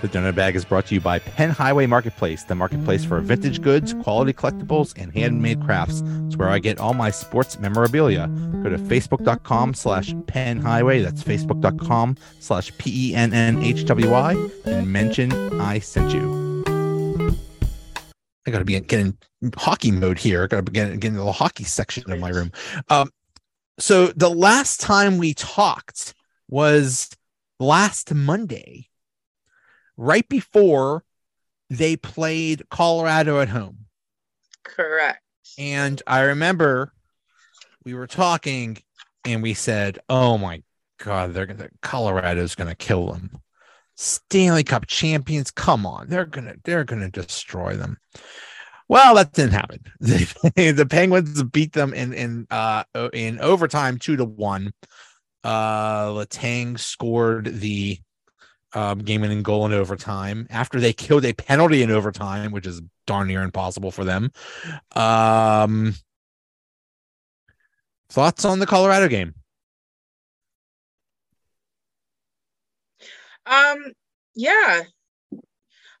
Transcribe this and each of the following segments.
The donut bag is brought to you by Penn Highway Marketplace, the marketplace for vintage goods, quality collectibles, and handmade crafts. It's where I get all my sports memorabilia. Go to facebook.com slash Penn Highway. That's facebook.com slash P E N N H W Y and mention I sent you. I gotta be getting hockey mode here. I gotta be getting, getting the hockey section of my room. Um, so the last time we talked was last Monday right before they played Colorado at home. Correct. And I remember we were talking and we said, "Oh my god, they're gonna Colorado's gonna kill them. Stanley Cup champions, come on, they're gonna they're gonna destroy them." Well, that didn't happen. the Penguins beat them in in uh in overtime two to one. Uh Letang scored the um, game winning goal in overtime after they killed a penalty in overtime, which is darn near impossible for them. Um, thoughts on the Colorado game? Um, yeah,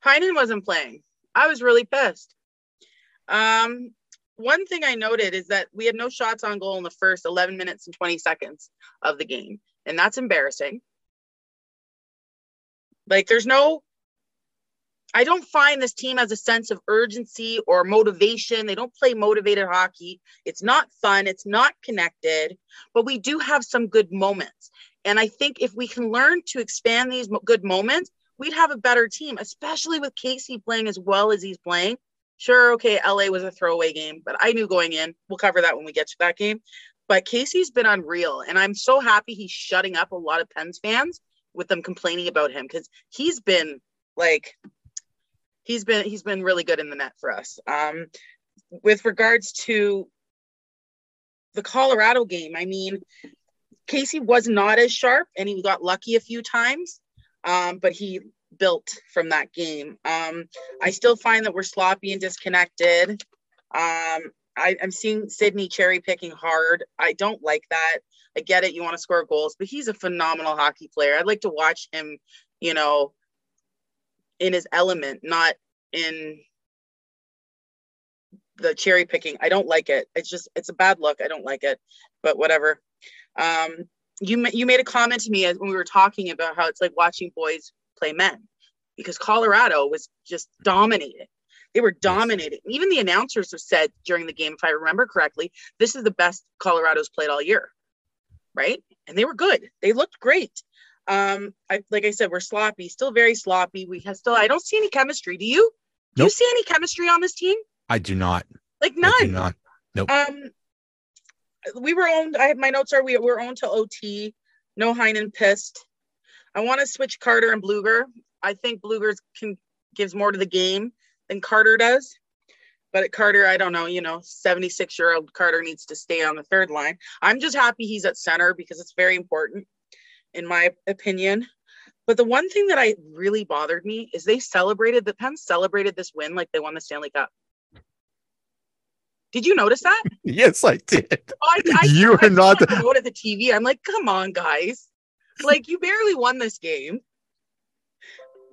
Heinen wasn't playing. I was really pissed. Um, one thing I noted is that we had no shots on goal in the first 11 minutes and 20 seconds of the game, and that's embarrassing. Like there's no I don't find this team has a sense of urgency or motivation. They don't play motivated hockey. It's not fun, it's not connected, but we do have some good moments. And I think if we can learn to expand these good moments, we'd have a better team, especially with Casey playing as well as he's playing. Sure, okay, LA was a throwaway game, but I knew going in. We'll cover that when we get to that game. But Casey's been unreal, and I'm so happy he's shutting up a lot of Pens fans with them complaining about him because he's been like he's been he's been really good in the net for us. Um, with regards to the Colorado game, I mean, Casey was not as sharp and he got lucky a few times, um, but he built from that game. Um, I still find that we're sloppy and disconnected. Um, I, am seeing Sidney cherry picking hard. I don't like that. I get it. You want to score goals, but he's a phenomenal hockey player. I'd like to watch him, you know, in his element, not in the cherry picking. I don't like it. It's just, it's a bad look. I don't like it, but whatever. Um, you, you made a comment to me when we were talking about how it's like watching boys play men because Colorado was just dominated. They were dominating. Even the announcers have said during the game, if I remember correctly, this is the best Colorado's played all year. Right. And they were good. They looked great. Um, I like I said, we're sloppy, still very sloppy. We have still I don't see any chemistry. Do you? Do nope. you see any chemistry on this team? I do not. Like none. I do not. Nope. Um we were owned. I have my notes are we were owned to OT. No Heinen pissed. I want to switch Carter and Blueger. I think Blueger's can gives more to the game than Carter does. But at Carter, I don't know, you know, 76 year old Carter needs to stay on the third line. I'm just happy he's at center because it's very important, in my opinion. But the one thing that I really bothered me is they celebrated, the Pens celebrated this win like they won the Stanley Cup. Did you notice that? yes, I did. I, I, you I, are not. Go to the TV. I'm like, come on, guys. Like, you barely won this game.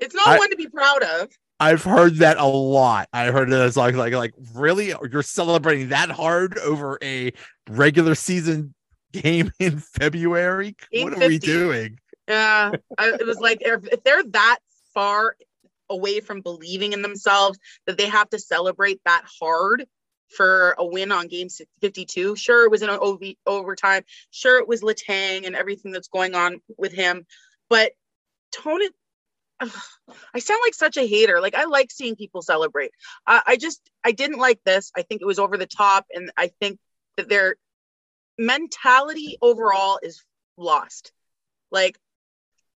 It's not one to be proud of. I've heard that a lot. I heard it as like like like really you're celebrating that hard over a regular season game in February. What are we doing? Yeah, it was like if they're that far away from believing in themselves that they have to celebrate that hard for a win on game 52. Sure, it was in an OV, overtime. Sure, it was Letang and everything that's going on with him, but tone it I sound like such a hater. Like I like seeing people celebrate. Uh, I just I didn't like this. I think it was over the top, and I think that their mentality overall is lost. Like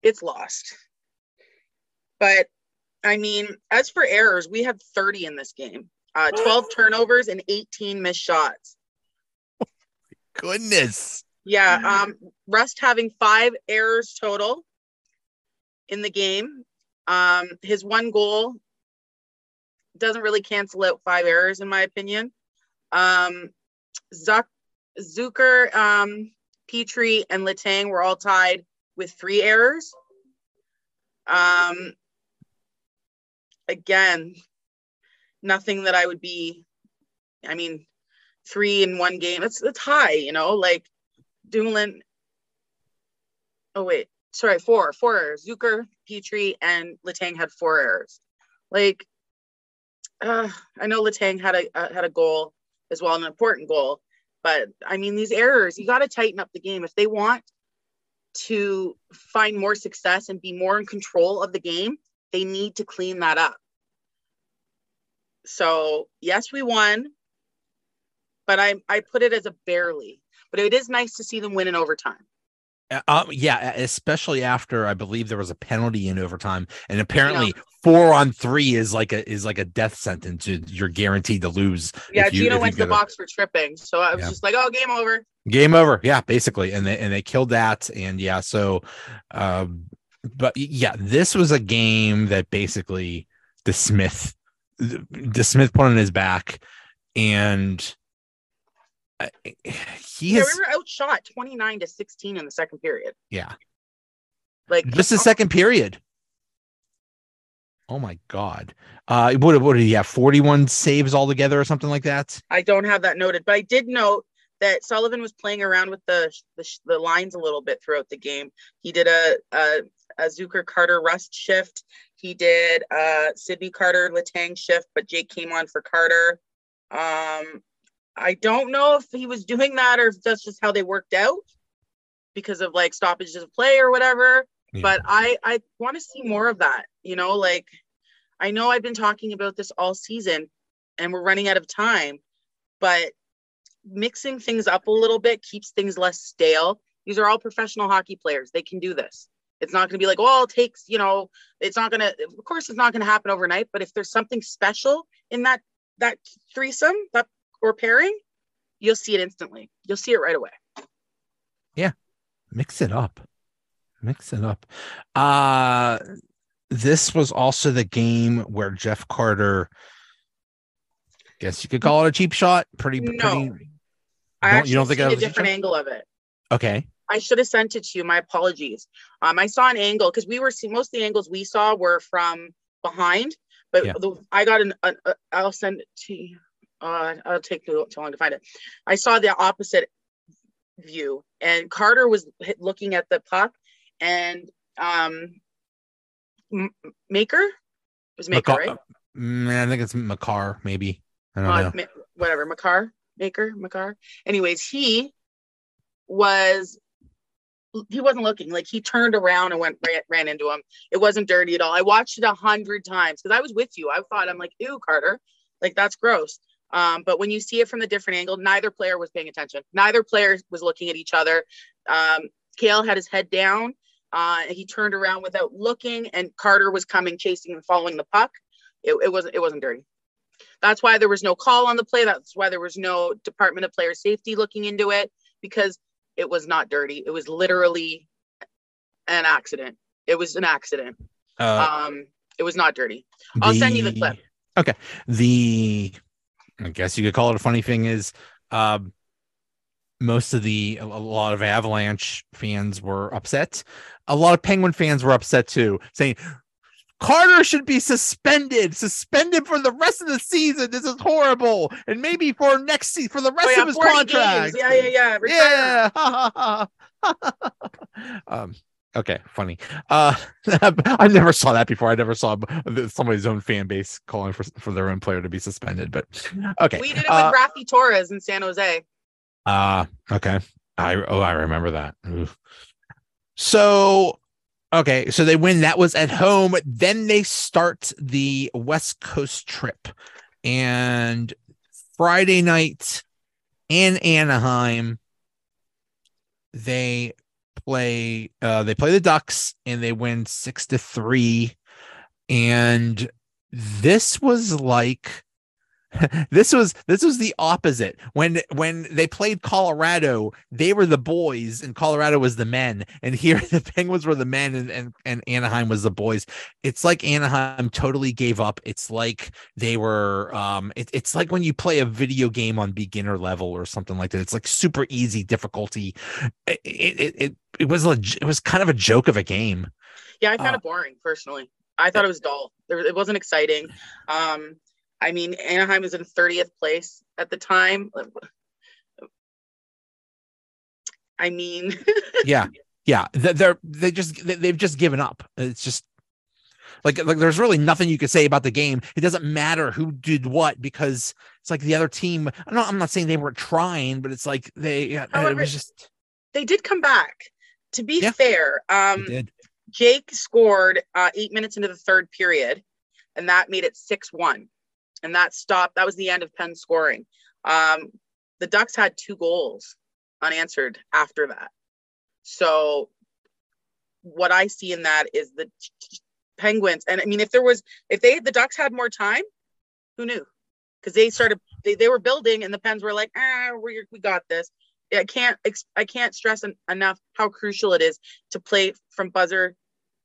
it's lost. But I mean, as for errors, we had 30 in this game. Uh, 12 turnovers and 18 missed shots. Goodness. Yeah. Um, Rust having five errors total in the game. Um, his one goal doesn't really cancel out five errors, in my opinion. Um, Zuck, Zucker, um, Petry, and Letang were all tied with three errors. Um, again, nothing that I would be. I mean, three in one game. It's it's high, you know. Like Dumoulin. Oh wait, sorry, four, four errors. Zucker, Petry, and Letang had four errors. Like, uh, I know Letang had a uh, had a goal as well, an important goal. But I mean, these errors, you got to tighten up the game if they want to find more success and be more in control of the game. They need to clean that up. So yes, we won, but I I put it as a barely. But it is nice to see them win in overtime. Uh, yeah, especially after I believe there was a penalty in overtime, and apparently yeah. four on three is like a is like a death sentence. You're guaranteed to lose. Yeah, you, Gino went to the box for tripping, so I was yeah. just like, "Oh, game over." Game over. Yeah, basically, and they and they killed that, and yeah, so, um, but yeah, this was a game that basically DeSmith, the Smith put on his back, and he yeah, we were outshot 29 to 16 in the second period. Yeah. Like just the second period. Oh my god. Uh what what did he have? 41 saves altogether or something like that? I don't have that noted, but I did note that Sullivan was playing around with the the, the lines a little bit throughout the game. He did a a, a Zucker Carter Rust shift. He did a Sidney Carter Letang shift, but Jake came on for Carter. Um, I don't know if he was doing that or if that's just how they worked out because of like stoppages of play or whatever. Yeah. But I I want to see more of that. You know, like I know I've been talking about this all season and we're running out of time, but mixing things up a little bit keeps things less stale. These are all professional hockey players. They can do this. It's not going to be like, well, it takes, you know, it's not going to, of course, it's not going to happen overnight. But if there's something special in that that threesome, that or pairing, you'll see it instantly. You'll see it right away. Yeah. Mix it up. Mix it up. Uh this was also the game where Jeff Carter guess you could call it a cheap shot. Pretty no. pretty I actually you don't think a different angle of it. Okay. I should have sent it to you. My apologies. Um, I saw an angle because we were seeing most of the angles we saw were from behind, but yeah. the, I got an. i will send it to you uh, I'll take too long to find it. I saw the opposite view, and Carter was looking at the puck, and um, M- Maker was Maker, right? Mm, I think it's Makar, maybe. I don't uh, know. Ma- whatever, Makar, Maker, Makar. Anyways, he was he wasn't looking like he turned around and went ran, ran into him it wasn't dirty at all i watched it a hundred times because i was with you i thought i'm like ew carter like that's gross um, but when you see it from the different angle, neither player was paying attention. Neither player was looking at each other. Um, Cale had his head down. Uh, he turned around without looking, and Carter was coming, chasing and following the puck. It, it wasn't. It wasn't dirty. That's why there was no call on the play. That's why there was no Department of Player Safety looking into it because it was not dirty. It was literally an accident. It was an accident. Uh, um, it was not dirty. I'll send you the clip. Okay. The I guess you could call it a funny thing is um, most of the a lot of Avalanche fans were upset. A lot of Penguin fans were upset too, saying Carter should be suspended, suspended for the rest of the season. This is horrible, and maybe for next season for the rest oh, yeah, of his contract. Games. Yeah, yeah, yeah, yeah. um, Okay, funny. Uh, I never saw that before. I never saw somebody's own fan base calling for for their own player to be suspended. But okay, we did it uh, with Raffi Torres in San Jose. Uh okay. I oh I remember that. Oof. So okay, so they win. That was at home. Then they start the West Coast trip, and Friday night in Anaheim, they play uh they play the Ducks and they win 6 to 3 and this was like this was this was the opposite. When when they played colorado they were the boys and colorado was the men. And here the penguins were the men and, and and anaheim was the boys. It's like anaheim totally gave up. It's like they were um it, it's like when you play a video game on beginner level or something like that. It's like super easy difficulty. It it it, it was it was kind of a joke of a game. Yeah i found uh, it boring personally. I thought it was dull. It wasn't exciting. Um, I mean, Anaheim was in 30th place at the time. I mean, yeah, yeah. They're they just they've just given up. It's just like like there's really nothing you could say about the game. It doesn't matter who did what because it's like the other team. I'm not, I'm not saying they weren't trying, but it's like they. However, it was just they did come back. To be yeah, fair, um, Jake scored uh, eight minutes into the third period, and that made it six one, and that stopped. That was the end of Penn scoring. Um, the Ducks had two goals unanswered after that. So what I see in that is the Penguins, and I mean, if there was, if they the Ducks had more time, who knew? Because they started, they, they were building, and the Pens were like, ah, we we got this. I can't I can't stress en- enough how crucial it is to play from buzzer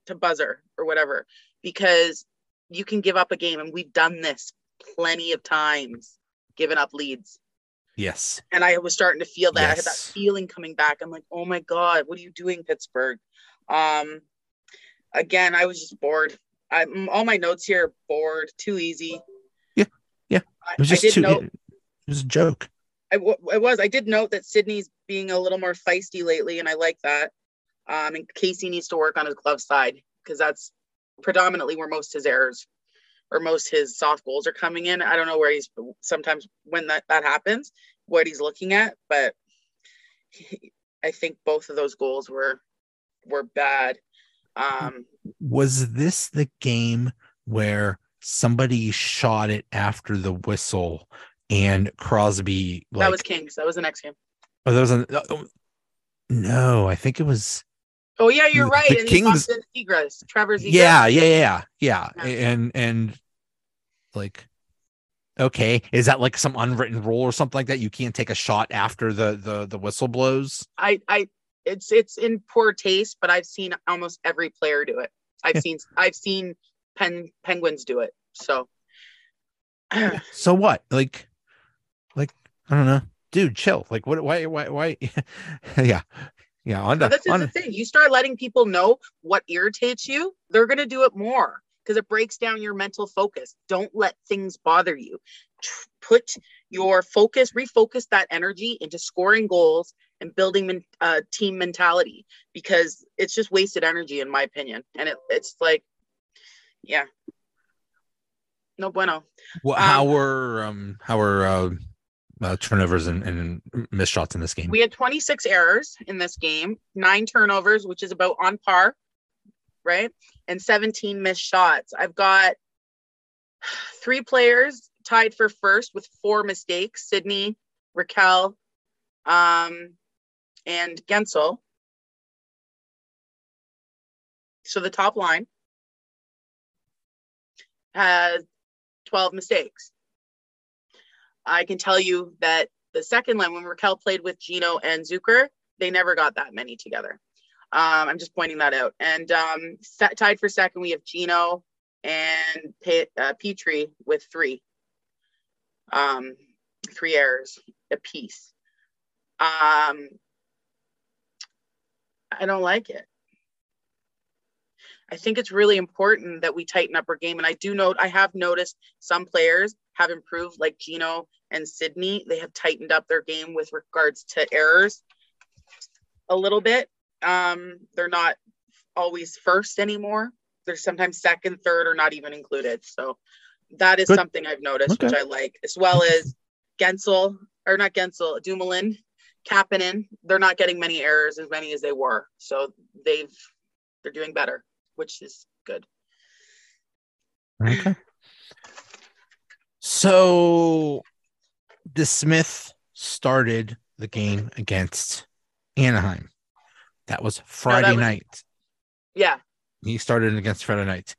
to buzzer or whatever because you can give up a game and we've done this plenty of times given up leads. Yes. And i was starting to feel that. Yes. i had that feeling coming back. I'm like oh my god what are you doing pittsburgh? Um again i was just bored. I all my notes here are bored too easy. Yeah yeah. It was just too note, it was a joke. I, it was. I did note that Sidney's being a little more feisty lately, and I like that. Um, and Casey needs to work on his glove side because that's predominantly where most his errors or most his soft goals are coming in. I don't know where he's sometimes when that that happens, what he's looking at, but he, I think both of those goals were were bad. Um, was this the game where somebody shot it after the whistle and Crosby. Like, that was Kings. That was the next game. Oh, that was an, oh, no. I think it was. Oh yeah, you're right. The and Kings. Zegras, Trevor Zegras. Yeah, yeah, yeah, yeah, yeah, and and like, okay, is that like some unwritten rule or something like that? You can't take a shot after the the the whistle blows. I I it's it's in poor taste, but I've seen almost every player do it. I've seen I've seen pen penguins do it. So. so what? Like like I don't know, dude, chill. Like, what? Why? Why? Why? yeah, yeah. On to, that's on, the thing. You start letting people know what irritates you, they're gonna do it more because it breaks down your mental focus. Don't let things bother you. Put your focus, refocus that energy into scoring goals and building uh, team mentality because it's just wasted energy, in my opinion. And it, it's like, yeah, no bueno. Well, um, how were um how were uh, uh, turnovers and, and missed shots in this game? We had 26 errors in this game, nine turnovers, which is about on par, right? And 17 missed shots. I've got three players tied for first with four mistakes Sidney, Rakell, um, and Guentzel. So the top line has 12 mistakes. I can tell you that the second line, when Rakell played with Gino and Zucker, they never got that many together. Um, I'm just pointing that out. And um, set, tied for second, we have Gino and Pe- uh, Petry with three, um, three errors apiece. Um, I don't like it. I think it's really important that we tighten up our game. And I do note, I have noticed some players have improved, like Gino and Sidney. They have tightened up their game with regards to errors a little bit. Um, they're not always first anymore. They're sometimes second, third, or not even included. So that is Good. something I've noticed, okay. which I like, as well as Guentzel, or not Guentzel, Dumoulin, Kapanen. They're not getting many errors as many as they were. So they've they're doing better, which is good. Okay. So the Smith started the game against Anaheim. That was Friday no, that was, night. Yeah. He started against Friday night.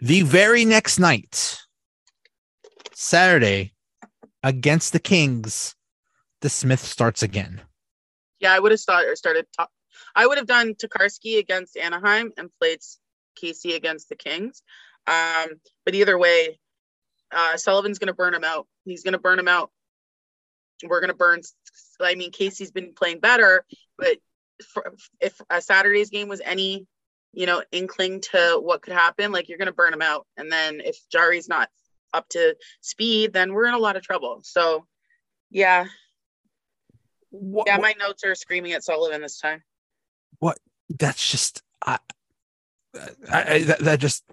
The very next night, Saturday, against the Kings, DeSmith starts again. Yeah, I would have started started top, I would have done Tokarski against Anaheim and played Casey against the Kings. Um, but either way, uh, Sullivan's going to burn him out. He's going to burn him out. We're going to burn. I mean, Casey's been playing better, but for, if a Saturday's game was any you know, inkling to what could happen, like you're going to burn him out. And then if Jarry's not up to speed, then we're in a lot of trouble. So, yeah. What, yeah, my notes are screaming at Sullivan this time. What? That's just, I, I, I that, that just,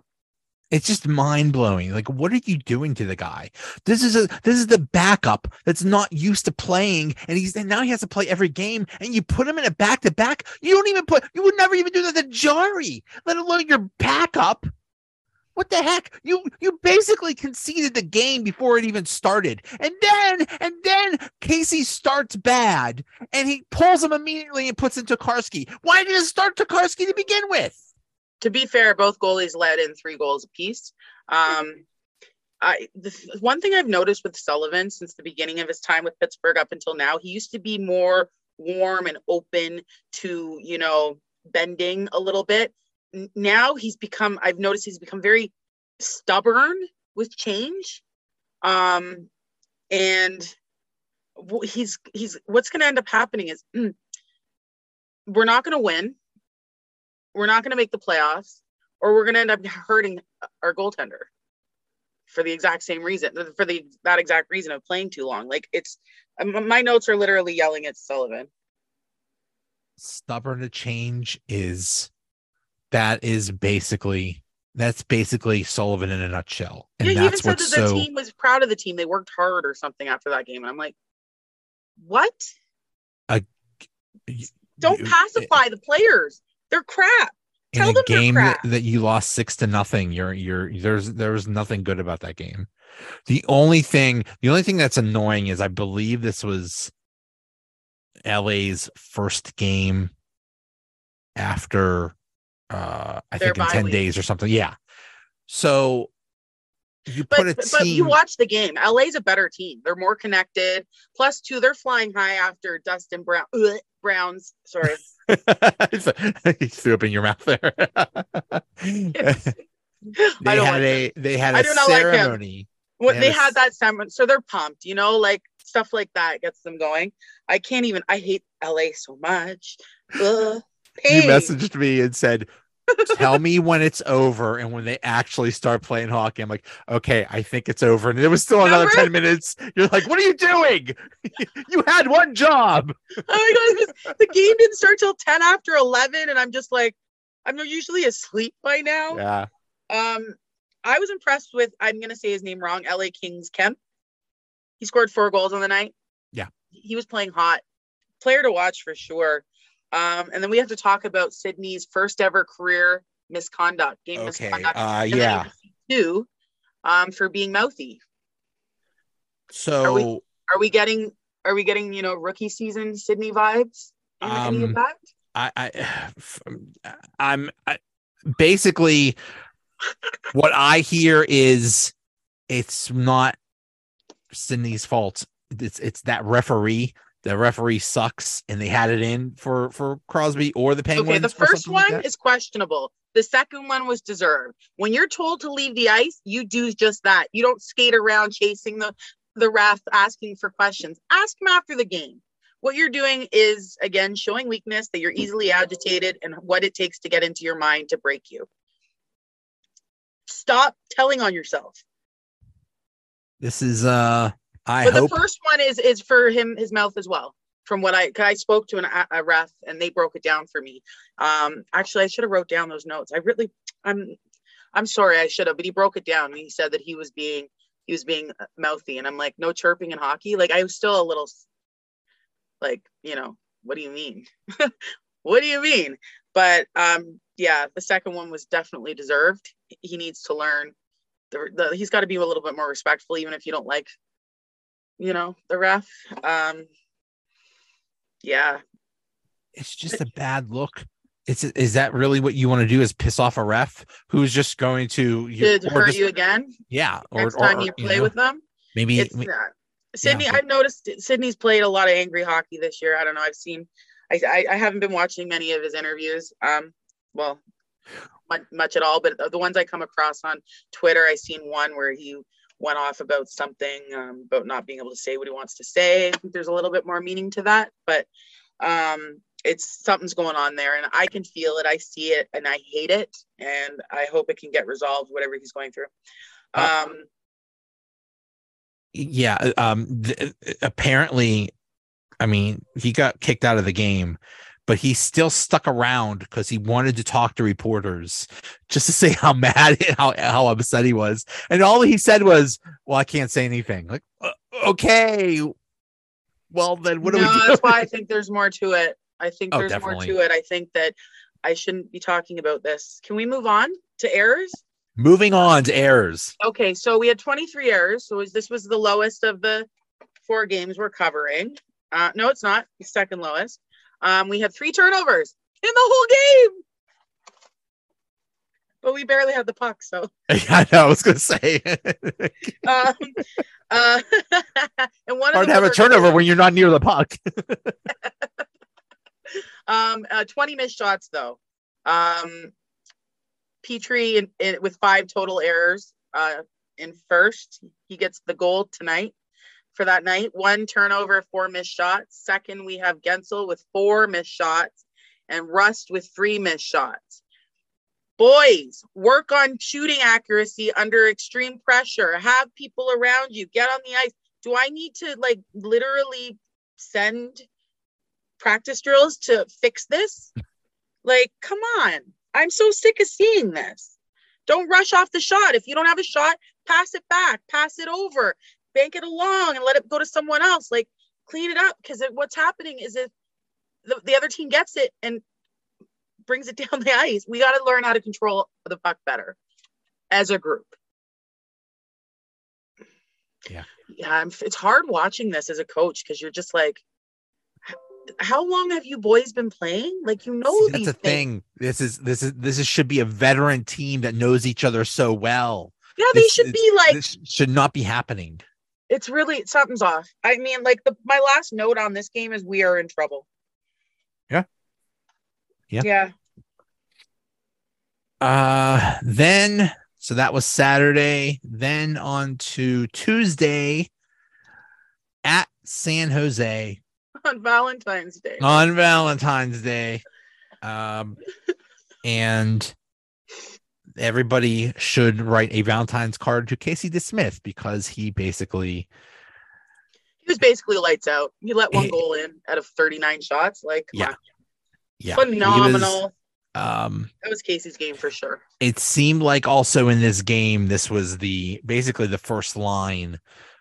it's just mind blowing. Like, what are you doing to the guy? This is a this is the backup that's not used to playing, and he's and now he has to play every game. And you put him in a back to back. You don't even put. You would never even do that to Jarry, let alone your backup. What the heck? You you basically conceded the game before it even started. And then and then Casey starts bad and he pulls him immediately and puts in Tokarski. Why did you start Tokarski to begin with? To be fair, both goalies led in three goals apiece. Um, I the one thing I've noticed with Sullivan since the beginning of his time with Pittsburgh up until now, he used to be more warm and open to you know bending a little bit. Now he's become. I've noticed he's become very stubborn with change, um, and he's he's what's going to end up happening is we're not going to win we're not going to make the playoffs or we're going to end up hurting our goaltender for the exact same reason for the that exact reason of playing too long like it's um, my notes are literally yelling at sullivan stubborn to change is that is basically that's basically Sullivan in a nutshell. And yeah, he even said that the team was proud of the team. They worked hard or something after that game. And I'm like, what? Uh, Don't pacify the players. They're crap. Tell in a game that, you lost six to nothing, you're you're there's there's nothing good about that game. The only thing, the only thing that's annoying is I believe this was LA's first game after uh I Their think in 10 week. days or something. Yeah. So you but, put a but, team... but you watch the game. LA's a better team. They're more connected. Plus, two, they're flying high after Dustin Brown. Browns. Sorry. He threw up in your mouth there. they had a they had a ceremony. Like they, they had, a... that ceremony, so they're pumped. You know, like stuff like that gets them going. I can't even. I hate LA so much. Ugh, you messaged me and said, tell me when it's over and when they actually start playing hockey. I'm like, okay, I think it's over. And it was still Remember? another 10 minutes. You're like, what are you doing? you had one job. Oh my God. The game didn't start till 10 after 11. And I'm just like, I'm usually asleep by now. Yeah. Um, I was impressed with, I'm going to say his name wrong, LA Kings Kemp. He scored four goals on the night. Yeah. He was playing hot. Player to watch for sure. Um, and then we have to talk about Sidney's first ever career misconduct, game okay. misconduct. Uh, yeah. Two, um, for being mouthy. So are we, are we, getting are we getting you know rookie season Sidney vibes? Um, any of that? I, I I'm I, basically what I hear is it's not Sidney's fault. It's it's that referee the referee sucks and they had it in for for Crosby or the Penguins. Okay, the first one like is questionable. The second one was deserved. When you're told to leave the ice, you do just that. You don't skate around chasing the the ref asking for questions. Ask him after the game. What you're doing is again showing weakness that you're easily agitated and what it takes to get into your mind to break you. Stop telling on yourself. This is uh I but hope. the first one is is for him his mouth as well. From what I I spoke to an, a ref and they broke it down for me. Um, actually, I should have wrote down those notes. I really, I'm, I'm sorry, I should have. But he broke it down and he said that he was being he was being mouthy, and I'm like, no chirping in hockey. Like I was still a little, like you know, what do you mean? what do you mean? But um, yeah, the second one was definitely deserved. He needs to learn. The, the, he's got to be a little bit more respectful, even if you don't like you know, the ref. Um, yeah. It's just a bad look. It's is that really what you want to do? Is piss off a ref who's just going to you, hurt just, you again? Yeah. Or, Next time or, you play you know, with them, maybe it's not. Sidney, yeah, I've noticed Sidney's played a lot of angry hockey this year. I don't know. I've seen, I, I, I haven't been watching many of his interviews. Um, well, much, much at all, but the ones I come across on Twitter, I seen one where he went off about something um, about not being able to say what he wants to say. I think there's a little bit more meaning to that, but um, it's something's going on there and I can feel it. I see it and I hate it. And I hope it can get resolved, whatever he's going through. Uh, Um, yeah um th- apparently i mean he got kicked out of the game but he still stuck around because he wanted to talk to reporters just to say how mad how, how upset he was and all he said was well i can't say anything like okay well then what do no, we do that's why I think there's more to it. I think Oh, there's definitely. more to it. I think that I shouldn't be talking about this. Can we move on to errors? moving on to errors Okay, so we had 23 errors. So this was the lowest of the four games we're covering. Uh, no, it's not. Second lowest. Um, we had three turnovers in the whole game, but we barely had the puck. So, i know i was gonna say um, uh, and one of hard to have a turnover when you're not near the puck Um, uh, 20 missed shots though. Um, Petry in, in, with five total errors uh, in first. He gets the goal tonight for that night. One turnover, four missed shots. Second, we have Guentzel with four missed shots and Rust with three missed shots. Boys, work on shooting accuracy under extreme pressure. Have people around you. Get on the ice. Do I need to like literally send practice drills to fix this? Like, come on. I'm so sick of seeing this. Don't rush off the shot. If you don't have a shot, pass it back, pass it over, bank it along and let it go to someone else. Like, clean it up because what's happening is if the, the other team gets it and brings it down the ice, we got to learn how to control the puck better as a group. Yeah. Yeah, I'm, it's hard watching this as a coach because you're just like, how long have you boys been playing? Like you know See, that's the thing. This is this is this is, should be a veteran team that knows each other so well. Yeah, they This- should be like this should not be happening. It's really something's off. I mean, like the my last note on this game is we are in trouble. Yeah. Yeah. Yeah. Uh then so that was Saturday. Then on to Tuesday at San Jose On Valentine's Day. on Valentine's Day. Um and everybody should write a Valentine's card to Casey DeSmith because he basically He was basically lights out. He let one goal in out of 39 shots. Like, Yeah. yeah he was, phenomenal. um that was Casey's game for sure. it seemed like also in this game this was the basically the first line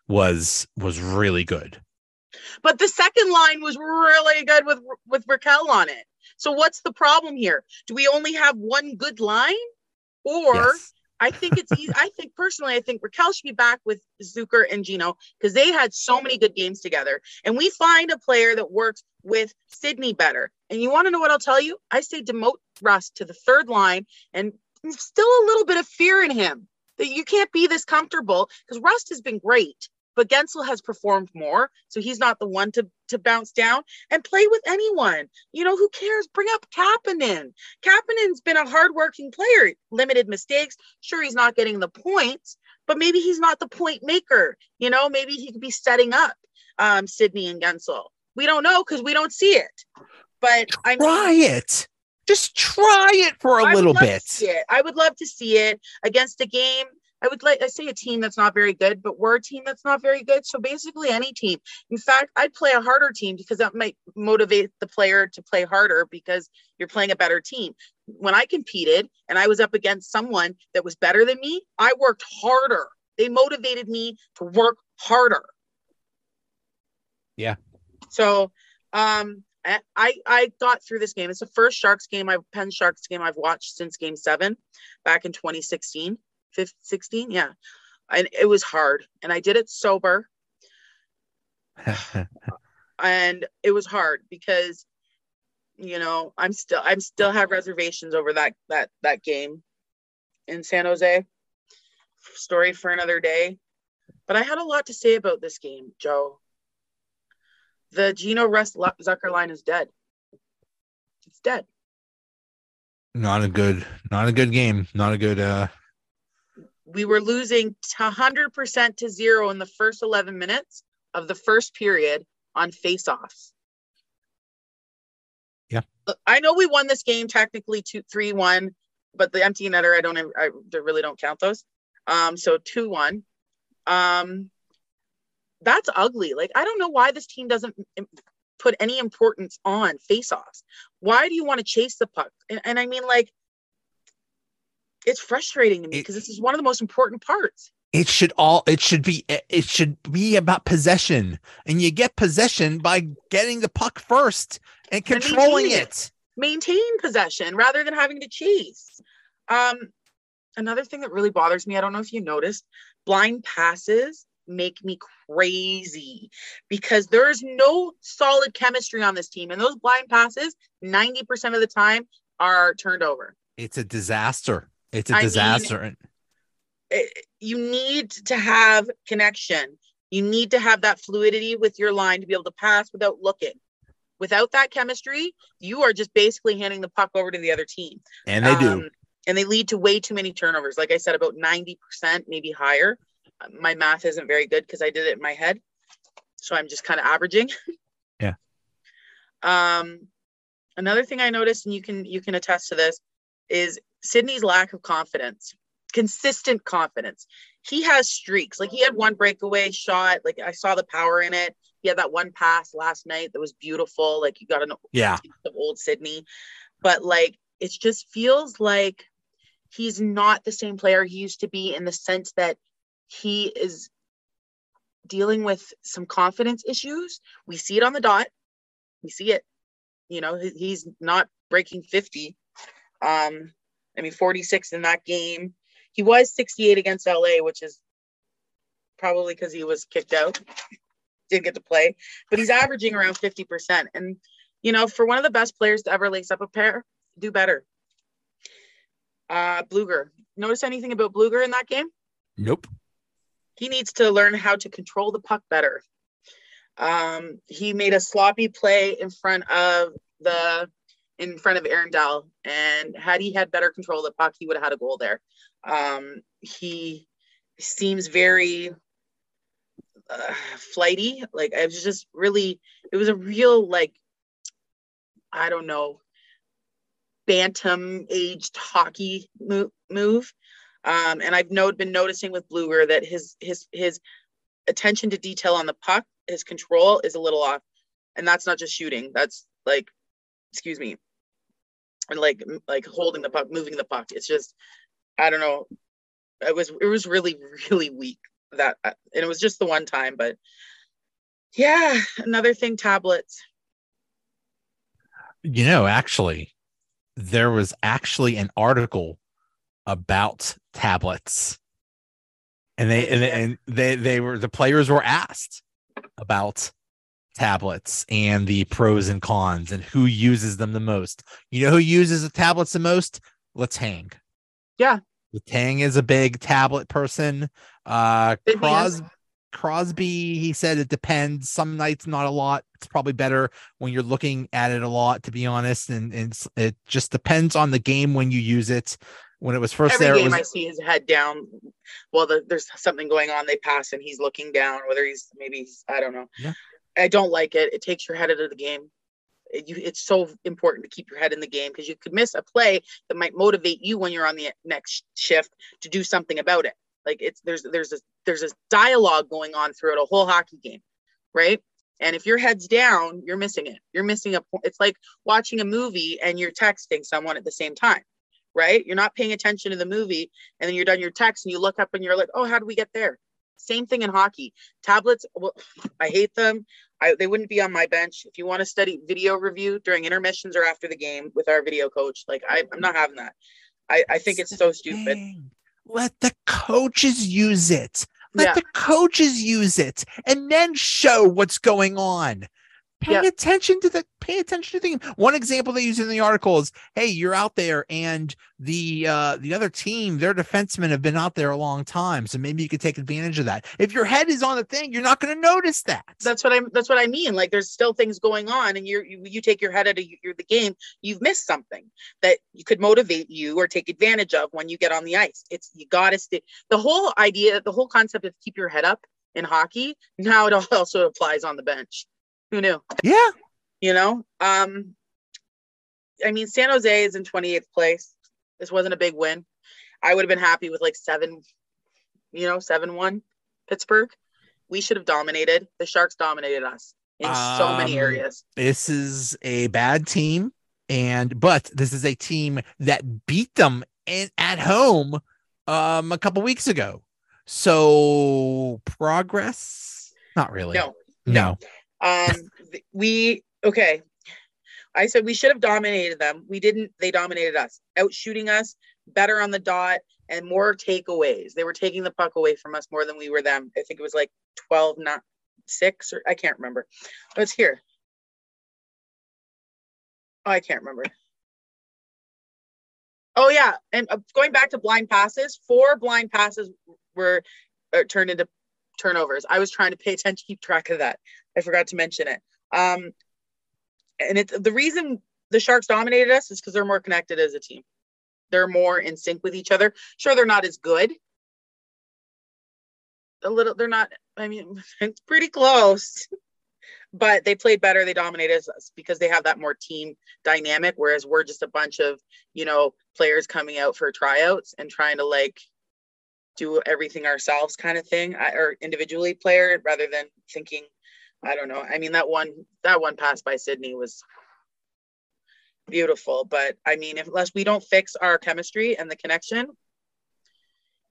was was really good But the second line was really good with with Rakell on it. So what's the problem here? Do we only have one good line? Or Yes. I think it's easy. I think personally, I think Rakell should be back with Zucker and Gino because they had so many good games together. And we find a player that works with Sidney better. And you want to know what I'll tell you? I say demote Rust to the third line and still a little bit of fear in him that you can't be this comfortable because Rust has been great. But Guentzel has performed more, so he's not the one to to bounce down and play with anyone. You know who cares? Bring up Kapanen. Kapanen's been a hardworking player, limited mistakes. Sure, he's not getting the points, but maybe he's not the point maker. You know, maybe he could be setting up um, Sidney and Guentzel. We don't know because we don't see it. But I try it just try it for a I little bit. I would love to see it against a game. I would like I say a team that's not very good, but we're a team that's not very good. So basically any team. In fact, I'd play a harder team because that might motivate the player to play harder because you're playing a better team. When I competed and I was up against someone that was better than me, I worked harder. They motivated me to work harder. Yeah. So um I I- got through this game. It's the first Sharks game I've Penn Sharks game I've watched since game seven back in 2016, 15, 16. Yeah. And it was hard. And I did it sober. And it was hard because you know, I'm still I'm still have reservations over that that that game in San Jose. Story for another day. But I had a lot to say about this game, Joe. The Gino Rust Zucker line is dead. It's dead. not a good not a good game not a good uh we were losing 100% to zero in the first 11 minutes of the first period on face-offs. Yeah. I know we won this game technically two three one, but the empty netter I don't I really don't count those. Um, so two one. Um, that's ugly. Like I don't know why this team doesn't put any importance on face-offs. Why do you want to chase the puck? And, and I mean, like, it's frustrating to me because this is one of the most important parts. It should all it should be it should be about possession. And you get possession by getting the puck first and controlling and it. maintain possession rather than having to chase. Um another thing that really bothers me i don't know if you noticed blind passes make me crazy because there's no solid chemistry on this team and those blind passes 90% of the time are turned over. It's a disaster it's a disaster I mean, you need to have connection. You need to have that fluidity with your line to be able to pass without looking. Without that chemistry, you are just basically handing the puck over to the other team. And they um, do. And they lead to way too many turnovers. Like I said, about 90%, maybe higher. My math isn't very good because I did it in my head. So I'm just kind of averaging. Yeah. Um, another thing I noticed, and you can you can attest to this, is Sidney's lack of confidence consistent confidence. He has streaks. Like he had one breakaway shot. Like I saw the power in it. He had that one pass last night that was beautiful. Like you got an yeah of old Sidney, but like it just feels like he's not the same player he used to be in the sense that he is dealing with some confidence issues. We see it on the dot. We see it. You know, he's not breaking 50. Um, I mean, 46 in that game. He was 68 against LA, which is probably because he was kicked out, didn't get to play, but he's averaging around 50%. And, you know, for one of the best players to ever lace up a pair, do better. Uh, Blueger, notice anything about Blueger in that game? Nope. He needs to learn how to control the puck better. Um, he made a sloppy play in front of the in front of Aaron Dell, and had he had better control of the puck, he would have had a goal there. Um, he seems very uh, flighty. Like I was just really, it was a real like, I don't know, bantam aged hockey move. move. Um, and I've no, been noticing with Blueger that his his his attention to detail on the puck, his control is a little off, and that's not just shooting. That's like, excuse me, and like like holding the puck, moving the puck. It's just I don't know. It was it was really really weak that uh, and it was just the one time, but yeah, another thing tablets. You know, actually, there was actually an article about tablets. And they and, and they they were the players were asked about tablets and the pros and cons and who uses them the most. You know who uses the tablets the most? Letang. Yeah. Letang is a big tablet person. Uh Cros- Crosby, he said it depends. Some nights not a lot. It's probably better when you're looking at it a lot, to be honest. And, and it just depends on the game when you use it. When it was first Every there, game was, I see his head down. Well, the, there's something going on. They pass and he's looking down. Whether he's maybe he's, I don't know. Yeah. I don't like it. It takes your head out of the game. It, you, it's so important to keep your head in the game because you could miss a play that might motivate you when you're on the next shift to do something about it. Like it's there's there's a there's a dialogue going on throughout a whole hockey game, right? And if your head's down, you're missing it. You're missing a. It's like watching a movie and you're texting someone at the same time, right? You're not paying attention to the movie, and then you're done your text and you look up and you're like, oh, how do we get there? Same thing in hockey. Tablets, well, I hate them. I, they wouldn't be on my bench. If you want to study video review during intermissions or after the game with our video coach, like I, I'm not having that. I, I think it's so stupid. Let the coaches use it. Let yeah. the coaches use it and then show what's going on pay yep. attention to the pay attention to the game. One example they use in the article is, hey, you're out there and the uh the other team, their defensemen have been out there a long time. So maybe you could take advantage of that. If your head is on the thing, you're not going to notice that. That's what I'm that's what I mean. Like there's still things going on and you're you, you take your head out of your, the game, you've missed something that you could motivate you or take advantage of when you get on the ice. It's you gotta stay the whole idea, the whole concept of keep your head up in hockey, now it also applies on the bench. Who knew? Yeah. You know, um, I mean, San Jose is in 28th place. This wasn't a big win. I would have been happy with like seven, you know, seven one Pittsburgh. We should have dominated. The Sharks dominated us in so many Um, areas. This is a bad team, and but this is a team that beat them in, at home um a couple weeks ago. So progress? Not really. No, No. Um, we okay. I said we should have dominated them. We didn't. They dominated us, out shooting us, better on the dot, and more takeaways. They were taking the puck away from us more than we were them. I think it was like 12, not six, or I can't remember. But it's here. Oh, I can't remember. Oh yeah, and uh, going back to blind passes, four blind passes were uh, turned into turnovers. I was trying to pay attention, keep track of that. I forgot to mention it. Um, and it's the reason the Sharks dominated us is because they're more connected as a team. They're more in sync with each other. Sure, they're not as good. A little, they're not. I mean, it's pretty close, but they played better. They dominated us because they have that more team dynamic. Whereas we're just a bunch of, you know, players coming out for tryouts and trying to like do everything ourselves kind of thing I, or individually player rather than thinking i don't know i mean that one that one pass by Sidney was beautiful but i mean if, unless we don't fix our chemistry and the connection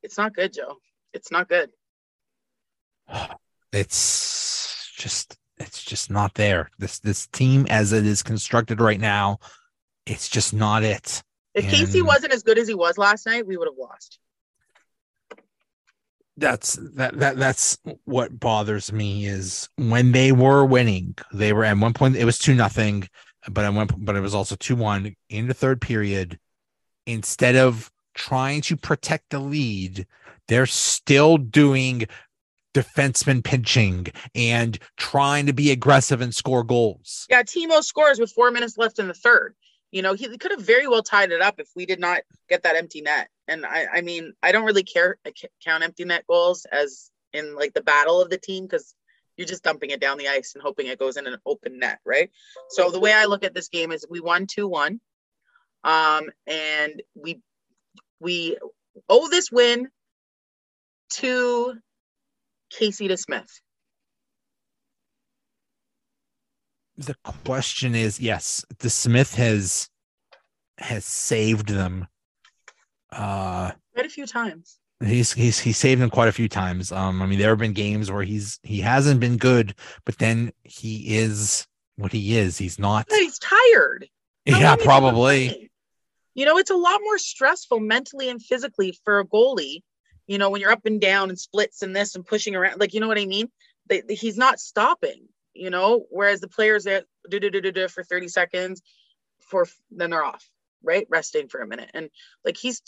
it's not good joe it's not good It's just it's just not there. This this team as it is constructed right now, it's just not it. if casey wasn't as good as he was last night we would have lost that's that that that's what bothers me is when they were winning they were at one point it was two nothing but at one but it was also two one in the third period. Instead of trying to protect the lead they're still doing defenseman pinching and trying to be aggressive and score goals. Yeah timo scores with four minutes left in the third you know he could have very well tied it up if we did not get that empty net. And i i mean i don't really care I count empty net goals as in like the battle of the team because you're just dumping it down the ice and hoping it goes in an open net right? So the way i look at this game is we won 2-1 um and we we owe this win to casey DeSmith the question is yes DeSmith has has saved them uh quite a few times he's he's he saved them quite a few times um i mean there have been games where he's he hasn't been good but then he is what he is he's not he's tired How yeah long has he been probably? You know, it's a lot more stressful mentally and physically for a goalie. You know, when you're up and down and splits and this and pushing around, like you know what I mean. They, they- he's not stopping. You know, whereas the players that do do do do do for 30 seconds, for then they're off, right, resting for a minute, and like he's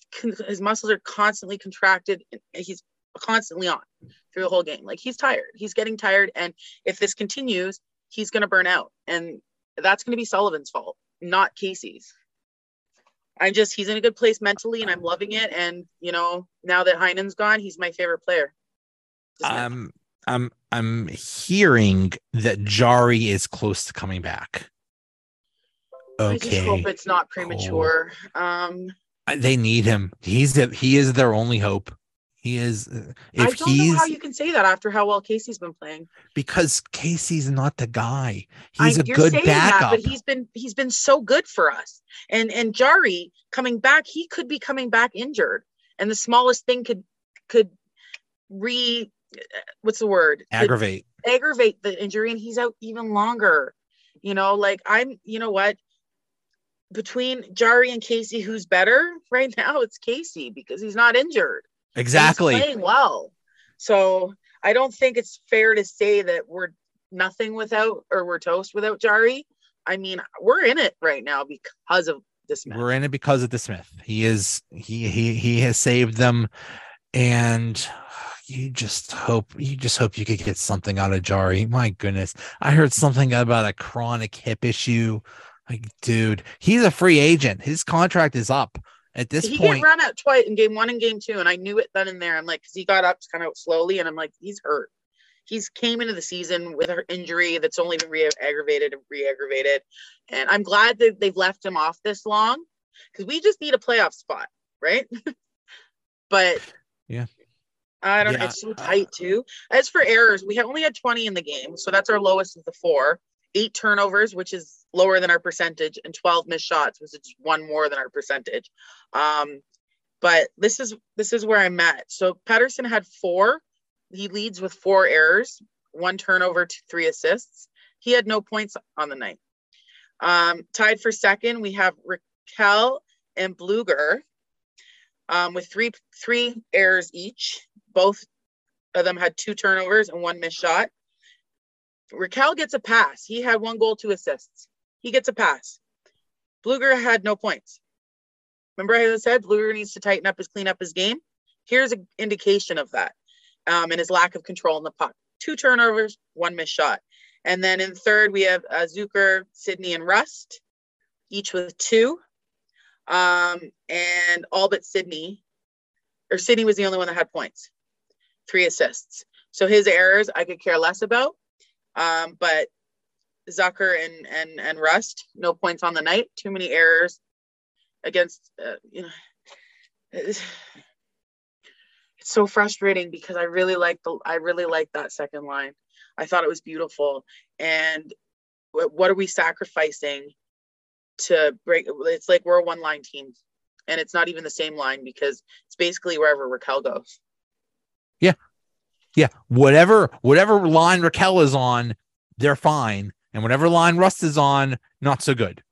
his muscles are constantly contracted. And he's constantly on through the whole game. Like he's tired. He's getting tired, and if this continues, he's going to burn out, and that's going to be Sullivan's fault, not Casey's. I just he's in a good place mentally and I'm loving it. And you know, now that Heinen's gone, he's my favorite player. Now. i'm i'm hearing that Jarry is close to coming back I just okay hope it's not premature. Um they need him he's the, he is their only hope he is uh, I don't know how you can say that after how well Casey's been playing. because casey's not the guy he's a you're good backup That, but he's been he's been so good for us. And and Jarry coming back, he could be coming back injured. And the smallest thing could could re what's the word? Aggravate aggravate the injury and he's out even longer. You know, like I'm, you know what? Between Jarry and Casey, who's better right now? It's Casey because he's not injured. exactly playing well. So I don't think it's fair to say that we're nothing without or we're toast without Jarry. I mean, we're in it right now because of this match. We're in it because of DeSmith. He is he he he has saved them, and you just hope you just hope you could get something out of Jarry. My goodness, I heard something about a chronic hip issue. Like, dude, he's a free agent. His contract is up at this point. he point. get run out twice in game one and game two, and I knew it then and there. I'm like, because he got up kind of slowly, and I'm like, he's hurt. he's came into the season with an injury that's only been re-aggravated and re-aggravated. And I'm glad that they've left him off this long because we just need a playoff spot, right? but yeah. I don't know. It's so tight too. As for errors, we have only had 20 in the game. So that's our lowest of the four. Eight turnovers, which is lower than our percentage, and 12 missed shots, which is one more than our percentage. Um, but this is this is where I'm at. So Pettersson had four. He leads with four errors, one turnover, to three assists. He had no points on the night. Um, tied for second, we have Rakell and Blueger um, with three three errors each. Both of them had two turnovers and one missed shot. Rakell gets a pass. He had one goal, two assists. He gets a pass. Blueger had no points. Remember I said Blueger needs to tighten up his clean up his game. Here's an indication of that um, and his lack of control in the puck. Two turnovers, one missed shot. And then in third, we have uh, Zucker, Sidney, and Rust, each with two. Um, and all but Sidney, or Sidney was the only one that had points, three assists. So his errors I could care less about. Um, but Zucker and and and Rust, no points on the night. Too many errors against uh, you know. It's, it's so frustrating because I really like the I really like that second line. I thought it was beautiful. And what are we sacrificing to break? It's like we're a one line team, and it's not even the same line because it's basically wherever Rakell goes. Yeah, yeah. Whatever whatever line Rakell is on, they're fine, and whatever line Rust is on, not so good.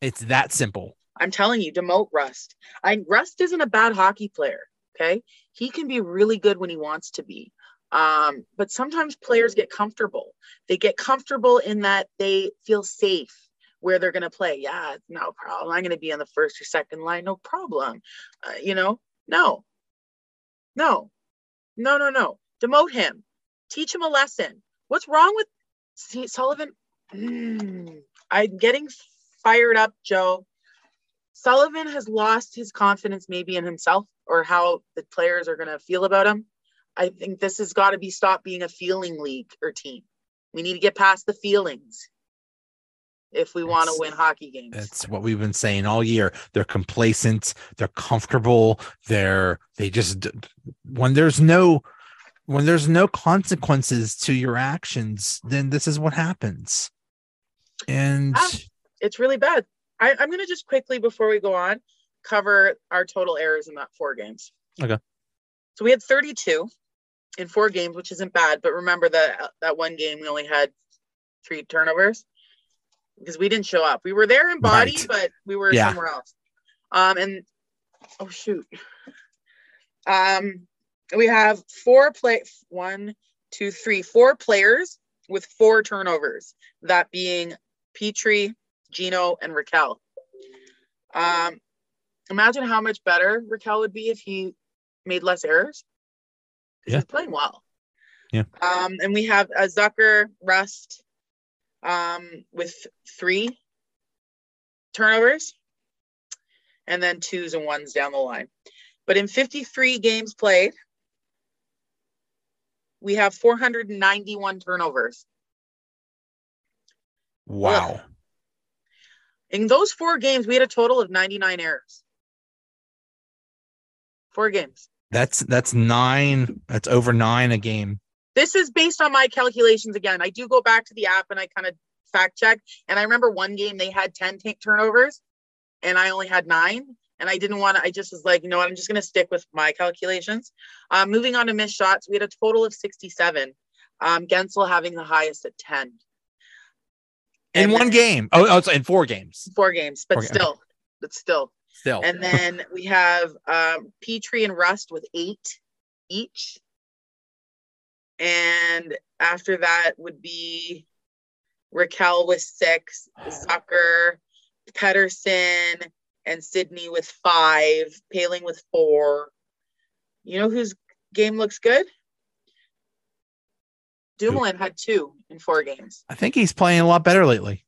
It's that simple. I'm telling you, demote Rust. I Rust isn't a bad hockey player. Okay, he can be really good when he wants to be. Um, but sometimes players get comfortable. They get comfortable in that they feel safe where they're going to play. Yeah, no problem. I'm going to be on the first or second line. No problem. Uh, you know, no, no, no, no, no. Demote him. Teach him a lesson. What's wrong with see, Sullivan? Mm, I'm getting fired up, Joe. Sullivan has lost his confidence maybe in himself or how the players are going to feel about him. I think this has got to be stopped being a feeling league or team. We need to get past the feelings if we want to win hockey games. That's what we've been saying all year. They're complacent, they're comfortable, they're they just when there's no when there's no consequences to your actions, then this is what happens. And ah, it's really bad. I, I'm gonna just quickly before we go on cover our total errors in that four games. Okay. So we had 32 in four games, which isn't bad. But remember that that one game we only had three turnovers because we didn't show up. We were there in body, right. but we were yeah. somewhere else. Um, and oh shoot. Um, we have four play one, two, three, four players with four turnovers. That being Petry, Geno, and Rakell. Um, imagine how much better Rakell would be if he made less errors. Yeah. He's playing well. Yeah. Um, and we have a Zucker, Rust, um, with three turnovers, and then twos and ones down the line. But in 53 games played, we have 491 turnovers. Wow. In those four games, we had a total of 99 errors. Four games. That's that's nine. That's over nine a game. This is based on my calculations again. I do go back to the app and I kind of fact check. And I remember one game they had 10 t- turnovers and I only had nine. And I didn't want to, I just was like, you know what, I'm just going to stick with my calculations. Um, moving on to missed shots, we had a total of 67. Um, Guentzel having the highest at 10. In and one then, game. Oh, oh, it's in four games. Four games, but four still, games. but still. Still. And then we have um, Petry and Rust with eight each. And after that would be Rakell with six, Zucker, Pettersson, and Sidney with five, Poehling with four. You know whose game looks good? Dumoulin had two in four games. I think he's playing a lot better lately.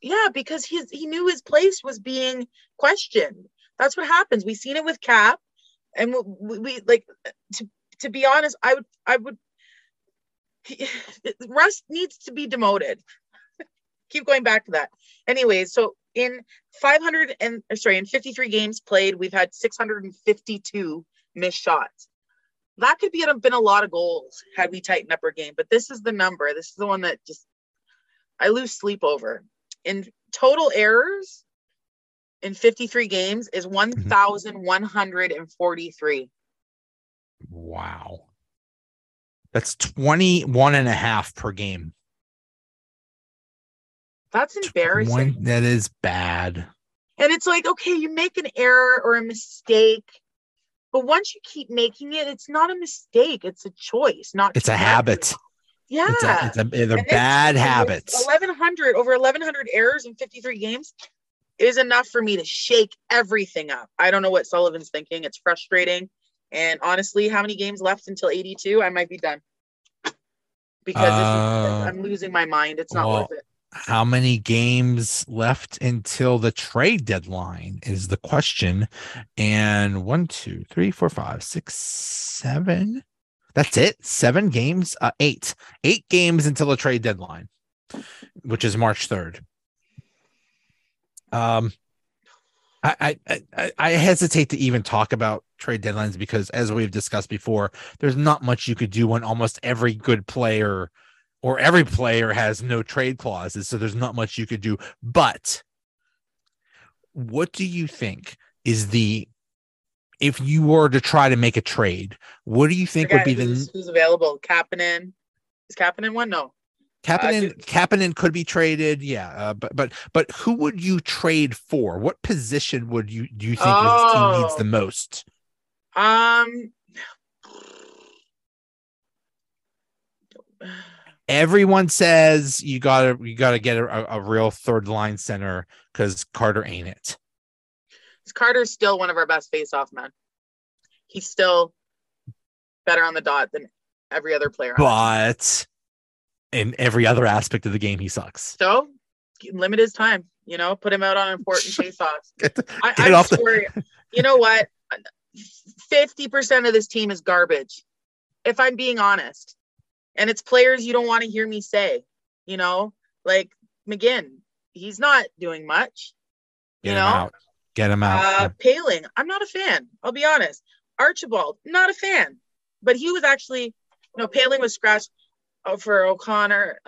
Yeah, because his he knew his place was being questioned. That's what happens. We've seen it with Cap, and we, we like to to be honest. I would I would he, Russ needs to be demoted. Keep going back to that. Anyways, so in 500 and sorry, in 53 games played, we've had 652 missed shots. That could be have been a lot of goals had we tightened up our game, but this is the number. This is the one that just I lose sleep over. In total errors in 53 games is mm-hmm. 1,143. Wow. That's 21 and a half per game. That's embarrassing. One, that is bad. And it's like, okay, you make an error or a mistake, but once you keep making it, it's not a mistake. It's a choice, not it's a habit. Yeah. It's a, it's a, they're bad habits. 1,100, over 1,100 errors in 53 games is enough for me to shake everything up. I don't know what Sullivan's thinking. It's frustrating. And honestly, how many games left until 82? I might be done because uh, I'm losing my mind. It's not well, worth it. How many games left until the trade deadline is the question. And one, two, three, four, five, six, seven. That's it. Seven games. Uh, eight. Eight games until the trade deadline, which is March 3rd. Um, I, I I hesitate to even talk about trade deadlines because, as we've discussed before, there's not much you could do when almost every good player or every player has no trade clauses. So there's not much you could do. But what do you think is the if you were to try to make a trade? What do you think would be the who's available? Kapanen is Kapanen one? No, Kapanen, uh, Kapanen could be traded, yeah. Uh, but but but who would you trade for? What position would you do you think oh, this team needs the oh. most? Um, everyone says you gotta you gotta get a, a real third line center because Carter ain't it. Carter's still one of our best face-off men. He's still better on the dot than every other player. But in every other aspect of the game, he sucks. So limit his time. You know, put him out on important face-offs. get, the, I, get off the... you know what? Fifty percent of this team is garbage. If I'm being honest, and it's players you don't want to hear me say. You know, like McGinn, he's not doing much. Get you know, out. get him out. Uh, Poehling, I'm not a fan. I'll be honest. Archibald, not a fan. But he was actually, you know, Poehling was scratched for O'Connor.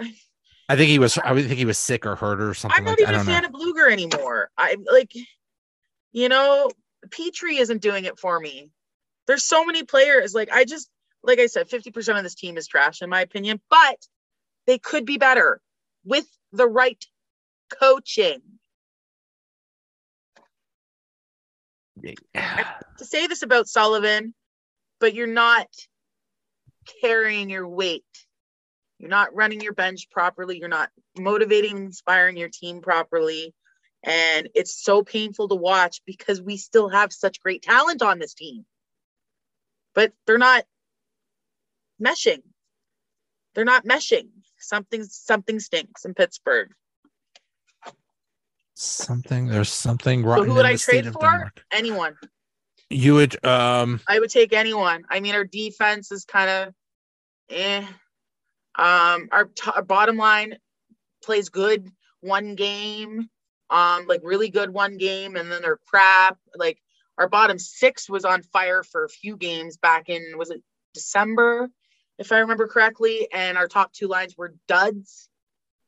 I think he was. I would think he was sick or hurt or something. I'm not like even a fan know. of Blueger anymore. I like, you know, Petry isn't doing it for me. There's so many players. Like I just, like I said, 50% of this team is trash in my opinion, but they could be better with the right coaching. to say this about Sullivan, but you're not carrying your weight you're not running your bench properly. You're not motivating, inspiring your team properly. And it's so painful to watch because we still have such great talent on this team. But they're not meshing. They're not meshing. Something something stinks in Pittsburgh. Something there's something wrong. So who would I trade for? Anyone. You would um I would take anyone. I mean our defense is kind of eh um, our, t- our bottom line plays good one game, um, like really good one game, and then they're crap. Like our bottom six was on fire for a few games back in was it December, if I remember correctly, and our top two lines were duds.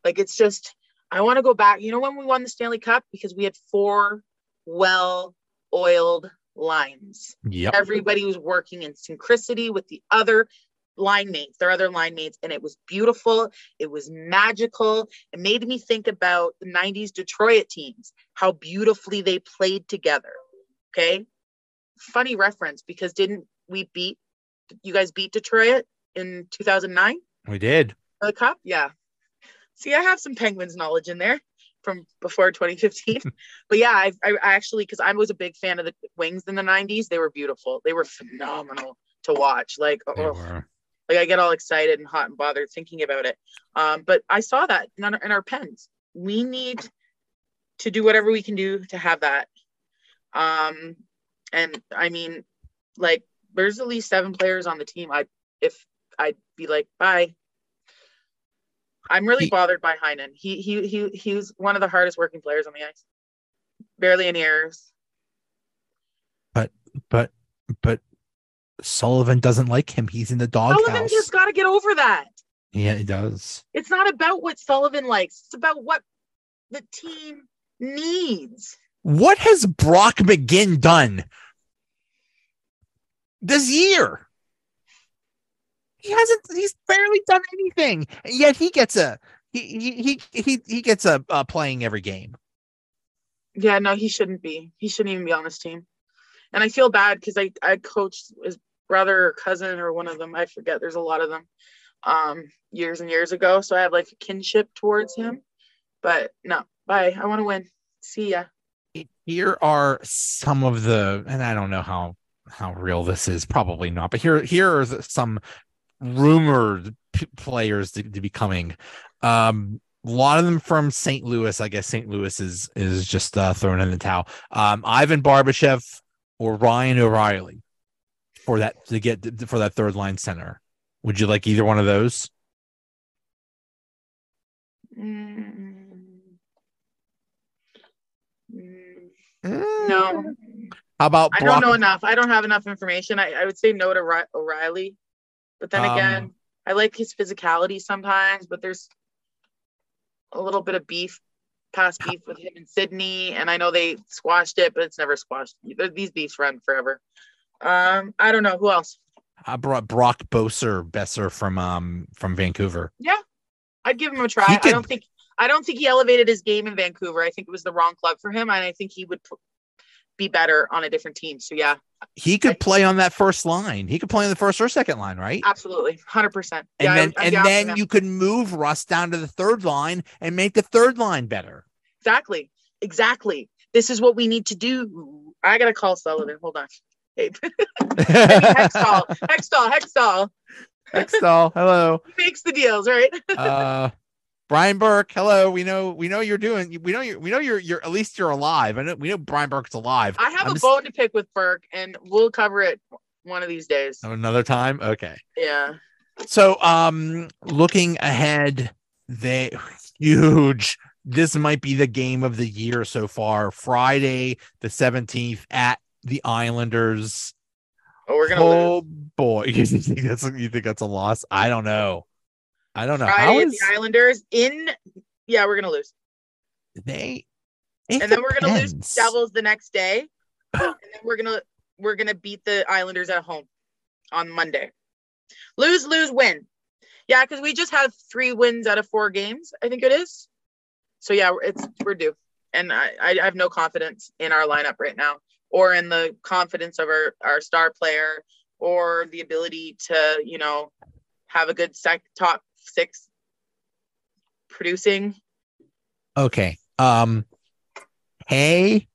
Like it's just I want to go back. You know when we won the Stanley Cup because we had four well-oiled lines. Yeah. Everybody was working in synchronicity with the other line mates, their other line mates, and it was beautiful. It was magical. It made me think about the 90s Detroit teams, how beautifully they played together. Okay. Funny reference because didn't we beat you guys beat Detroit in 2009? We did. The cup? Yeah. See, I have some Penguins knowledge in there from before 2015. but yeah, I, I actually, because I was a big fan of the Wings in the 90s, they were beautiful. They were phenomenal to watch. Like, oh, like I get all excited and hot and bothered thinking about it. Um, but I saw that in our, in our pens. We need to do whatever we can do to have that. Um, and I mean, like there's at least seven players on the team. I if I'd be like, bye, I'm really He- bothered by Heinen. He he he he was one of the hardest working players on the ice. Barely any errors. But but but Sullivan doesn't like him. He's in the doghouse. Sullivan doghouse. just got to get over that. Yeah, he does. It's not about what Sullivan likes. It's about what the team needs. What has Brock McGinn done this year? He hasn't. He's barely done anything, yet he gets a he he he he, gets a uh, playing every game. Yeah, no, he shouldn't be. He shouldn't even be on this team. And I feel bad because I I coached his brother or cousin or one of them. I forget. There's a lot of them. Um, years and years ago. So I have like a kinship towards him. But no, bye. I want to win. See ya. Here are some of the, and I don't know how how real this is. Probably not, but here here are some rumored p- players to, to be coming. Um, a lot of them from St. Louis. I guess St. Louis is is just uh, thrown in the towel. Um, Ivan Barbashev or Ryan O'Reilly for that to get for that third line center. Would you like either one of those? Mm. Mm, No, How about I Brock? don't know enough. I don't have enough information. I, I would say no to Ri- O'Reilly. But then Um, again, I like his physicality sometimes, but there's a little bit of beef, past beef with him and Sidney. And I know they squashed it, but it's never squashed. These beefs run forever. Um, I don't know who else. I brought Brock Boser Besser from um from Vancouver. Yeah, I'd give him a try. He I don't think I don't think he elevated his game in Vancouver. I think it was the wrong club for him, and I think he would be better on a different team. So yeah, He could play on that first line. He could play on the first or second line, right? absolutely, hundred percent. And Yeah, then I'm and then you could move Russ down to the third line and make the third line better. exactly, exactly. This is what we need to do. I gotta call Sullivan. Hold on. Hey, Hextall, Hextall, Hextall. Hextall, hello. He makes the deals, right? Uh Brian Burke, hello. We know we know you're doing we know you're we know you're you're at least you're alive. I know we know Brian Burke's alive. I have I'm a just- bone to pick with Burke, and we'll cover it one of these days. Another time? Okay. Yeah. So um looking ahead, they huge. This might be the game of the year so far. Friday the 17th at the Islanders. Oh, we're gonna oh, lose. Oh boy. You think that's you think that's a loss? I don't know. I don't know. How at the Islanders in. Yeah, we're gonna lose. they and then we're gonna lose depends. Devils the next day, and then we're gonna we're gonna beat the Islanders at home on Monday. Lose, lose, win. Yeah, because we just have three wins out of four games. I think it is. So yeah, it's we're due, and I I have no confidence in our lineup right now, or in the confidence of our our star player, or the ability to you know have a good sec top six producing. Okay. Um hey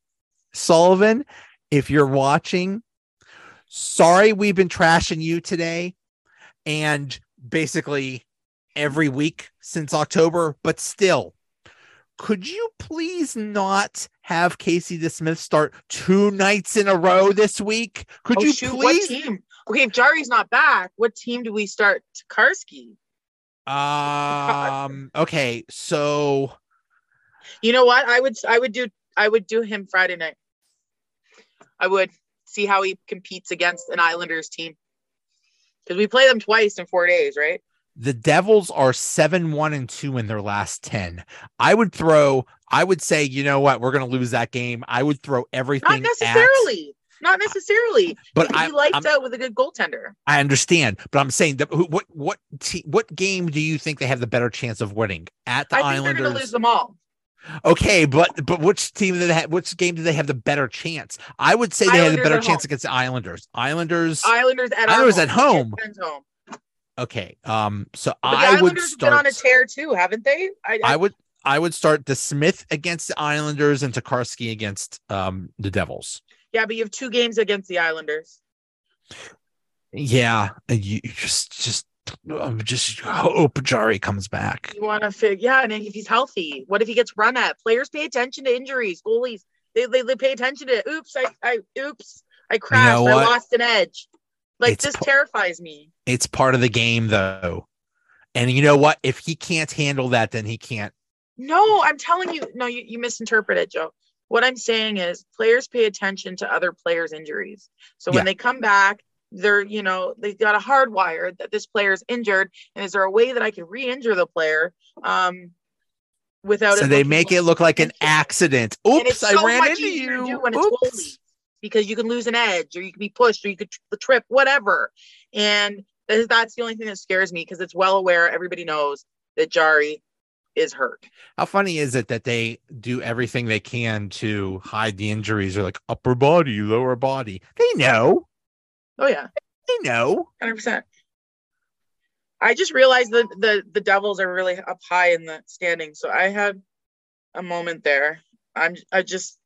Sullivan, if you're watching, sorry we've been trashing you today and basically every week since October, but still could you please not have Casey DeSmith start two nights in a row this week? Could oh you shoot, please? what team? Okay, if Jarry's not back, what team do we start? Karski. Um. Okay. So You know what? I would I would do I would do him Friday night. I would see how he competes against an Islanders team. Because we play them twice in four days, right? The Devils are seven, one, and two in their last ten. I would throw. I would say, you know what? We're going to lose that game. I would throw everything. Not at- necessarily. Not necessarily. but he, I, lights I'm- out with a good goaltender. I understand. But I'm saying that what what te- what game do you think they have the better chance of winning at the I think they're gonna Islanders? lose them all. Okay, but but which team did they have? Which game do they have the better chance? I would say they had the better chance home. against the Islanders. Islanders. Islanders at Islanders at home. Home. Okay. Um. So But the I would been on a tear too, haven't they? I, I would I would start DeSmith against the Islanders and Tokarski against um the Devils. yeah, but you have two games against the Islanders. Yeah, you you just just um, just hope Jarry comes back. You want to figure, yeah, and if he's healthy, what if he gets run at? Players pay attention to injuries. Goalies, they they, they pay attention to. Oops, I, I oops, I crashed. I lost an edge. Like this terrifies me. It's part of the game though. And you know what? If he can't handle that, then he can't. No, I'm telling you, no, you, you misinterpreted, Joe. What I'm saying is players pay attention to other players' injuries. So when Yeah. they come back, they're, you know, they've got a hardwired that this player's injured. And is there a way that I could re-injure the player um without So it they make it look like an accident. Oops, it's I ran into you. do when it's Oops. Goalie because you can lose an edge or you can be pushed or you could tr- trip, whatever. And that's the only thing that scares me because it's well aware, everybody knows that Jarry is hurt. How funny is it that they do everything they can to hide the injuries or like upper body, lower body? They know. Oh yeah, They know. hundred percent. I just realized that the the Devils are really up high in the standings, so I had a moment there. I'm I just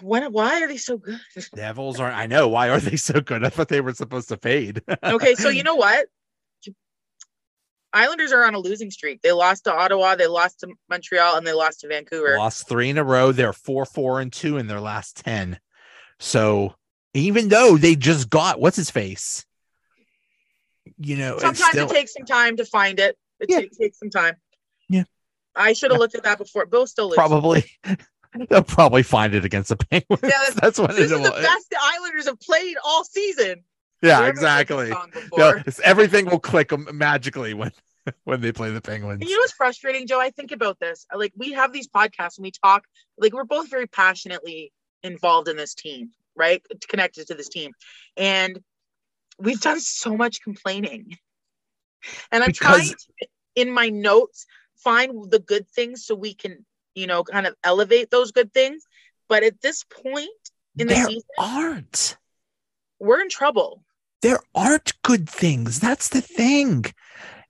when why are they so good? Devils aren't. I know. Why are they so good? I thought they were supposed to fade. okay, so you know what? Islanders are on a losing streak. They lost to Ottawa, they lost to Montreal, and they lost to Vancouver. Lost three in a row. They're four, four, and two in their last 10. So even though they just got what's his face, you know, Sometimes still it takes some time to find it. It Yeah. takes, takes some time. Yeah. I should have looked at that before. Bill still lose. probably they'll probably find it against the Penguins. Yeah, that's- what This it is the best the Islanders have played all season. Yeah, We haven't heard this exactly. song Yeah, before. it's- everything will click magically when when they play the Penguins. And you know what's frustrating, Joe? I think about this. Like we have these podcasts and we talk, like we're both very passionately involved in this team, right? Connected to this team. And we've done so much complaining. And I'm Because- trying to, in my notes, find the good things so we can, you know, kind of elevate those good things. But at this point in the there season, aren't. we're in trouble. There aren't good things. That's the thing.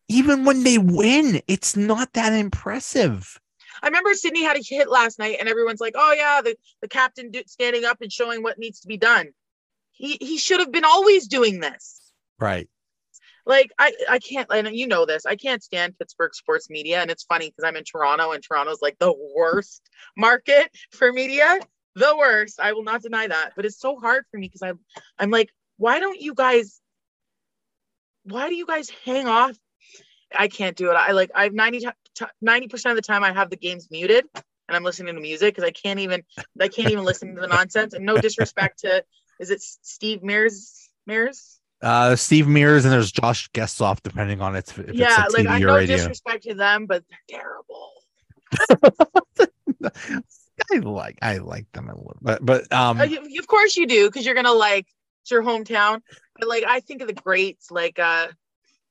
Even when they win, it's not that impressive. I remember Sidney had a hit last night, and everyone's like, "Oh yeah, the, the captain do, standing up and showing what needs to be done." He he should have been always doing this. Right. Like I I can't, and you know this. I can't stand Pittsburgh sports media, and it's funny because I'm in Toronto, and Toronto's like the worst market for media, the worst. I will not deny that, but it's so hard for me because I'm I'm like, why don't you guys? Why do you guys hang off? I can't do it. I like I've 90 percent of the time I have the games muted and I'm listening to music because I can't even I can't even listen to the nonsense. And no disrespect to is it Steve Mears Mears? Uh, Steve Mears and there's Josh Getzoff, depending on it, if yeah, it's a like TV I or no radio. disrespect to them, but they're terrible. I like I like them a little, but but um, Uh, of course you do because you're gonna like it's your hometown. But like I think of the greats, like uh,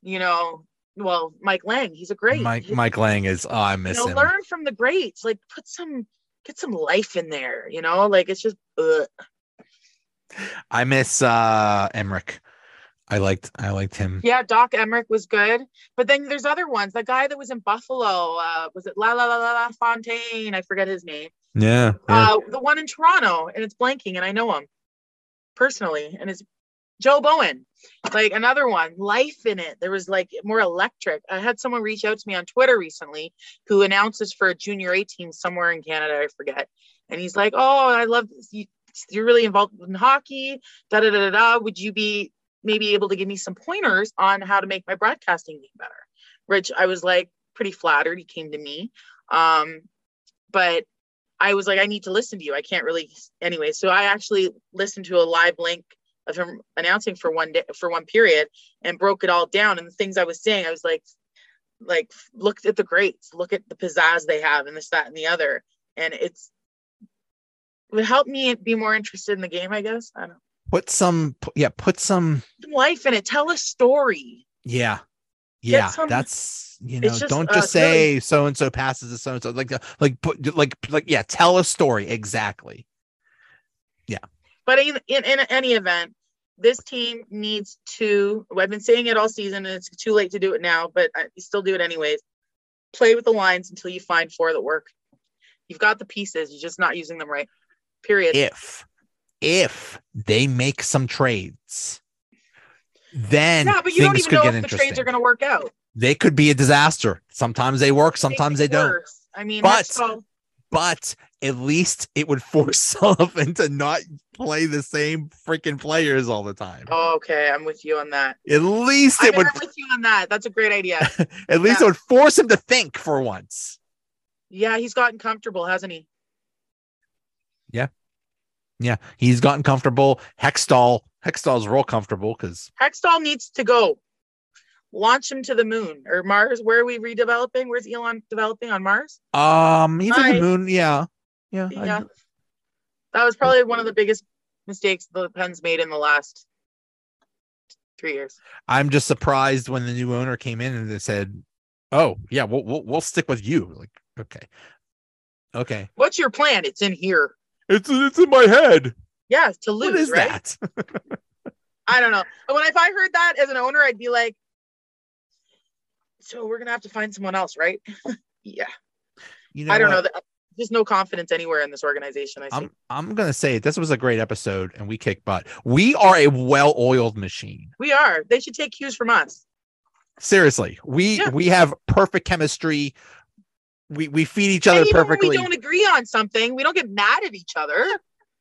you know, well, Mike Lang, he's a great. Mike He- Mike Lang is oh I you miss know, him. learn from the greats. Like put some get some life in there. You know, like it's just. Ugh. I miss uh Emrick. I liked I liked him. Yeah, Doc Emrick was good, but then there's other ones. The guy that was in Buffalo, uh, was it La La La La La Fontaine? I forget his name. Yeah, yeah. Uh, the one in Toronto, and it's blanking, and I know him personally, and it's Joe Bowen. Like another one, life in it. There was like more electric. I had someone reach out to me on Twitter recently who announces for a junior A team somewhere in Canada, I forget. And he's like, "Oh, I love this. You, you're really involved in hockey. Da da da da da. Would you be maybe able to give me some pointers on how to make my broadcasting game better?" Which I was like pretty flattered. He came to me, um, but I was like, I need to listen to you. I can't really anyway. So I actually listened to a live link of him announcing for one day for one period and broke it all down. And the things I was saying, I was like, like look at the greats, look at the pizzazz they have, and this, that, and the other. And it's it would help me be more interested in the game, I guess. I don't know. Put some yeah, put some life in it. Tell a story. yeah. Yeah, some- that's you know, just, don't uh, just say so and so passes to so and so. Like uh, like put like like yeah, tell a story exactly. Yeah but in, in, in any event, this team needs to, I've been saying it all season and it's too late to do it now, but I you still do it anyways. Play with the lines until you find four that work. You've got the pieces, you're just not using them right. Period. If if they make some trades, then yeah, but you don't even know if the trades are going to work out. they could be a disaster. Sometimes they work, sometimes they don't. worse. I mean, But- But at least it would force Sullivan to not play the same freaking players all the time. Oh, okay, I'm with you on that. At least it I'm it would with you on that. That's a great idea. at least Yeah. it would force him to think for once. yeah, he's gotten comfortable, hasn't he? Yeah, he's gotten comfortable. Hextall, Hextall's real comfortable because Hextall needs to go. Launch him to the moon or Mars. Where are we redeveloping? Where's Elon developing on Mars? um even Hi. the moon, yeah. Yeah. I- Yeah. That was probably one of the biggest mistakes the Pens made in the last three years. I'm just surprised when the new owner came in and they said, "Oh, yeah, we'll we'll, we'll stick with you." Like, okay, okay, What's your plan? It's in here. It's it's in my head. Yeah, to lose, what is right? that? I don't know. But when if I heard that as an owner, I'd be like, so we're gonna have to find someone else, right? yeah. You know, I don't what? know. That, there's no confidence anywhere in this organization. I see. I'm I'm gonna say it. This was a great episode, and we kick butt. We are a well-oiled machine. we are. They should take cues from us. Seriously, we Yeah. we have perfect chemistry. We we feed each other perfectly. when we don't agree on something, we don't get mad at each other.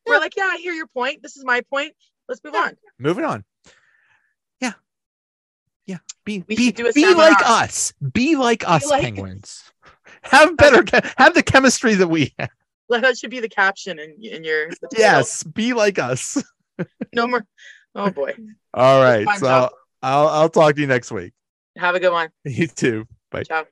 We're like, yeah, I hear your point. This is my point. Let's move on. Moving on. Yeah. Yeah. Be We be, do a be like us. Be like us, like- penguins. Have better have the chemistry that we have. Like, That should be the caption in, in your. Yes, be like us. No more. Oh boy. All right. So job. I'll I'll talk to you next week. Have a good one. You too. Bye. Ciao.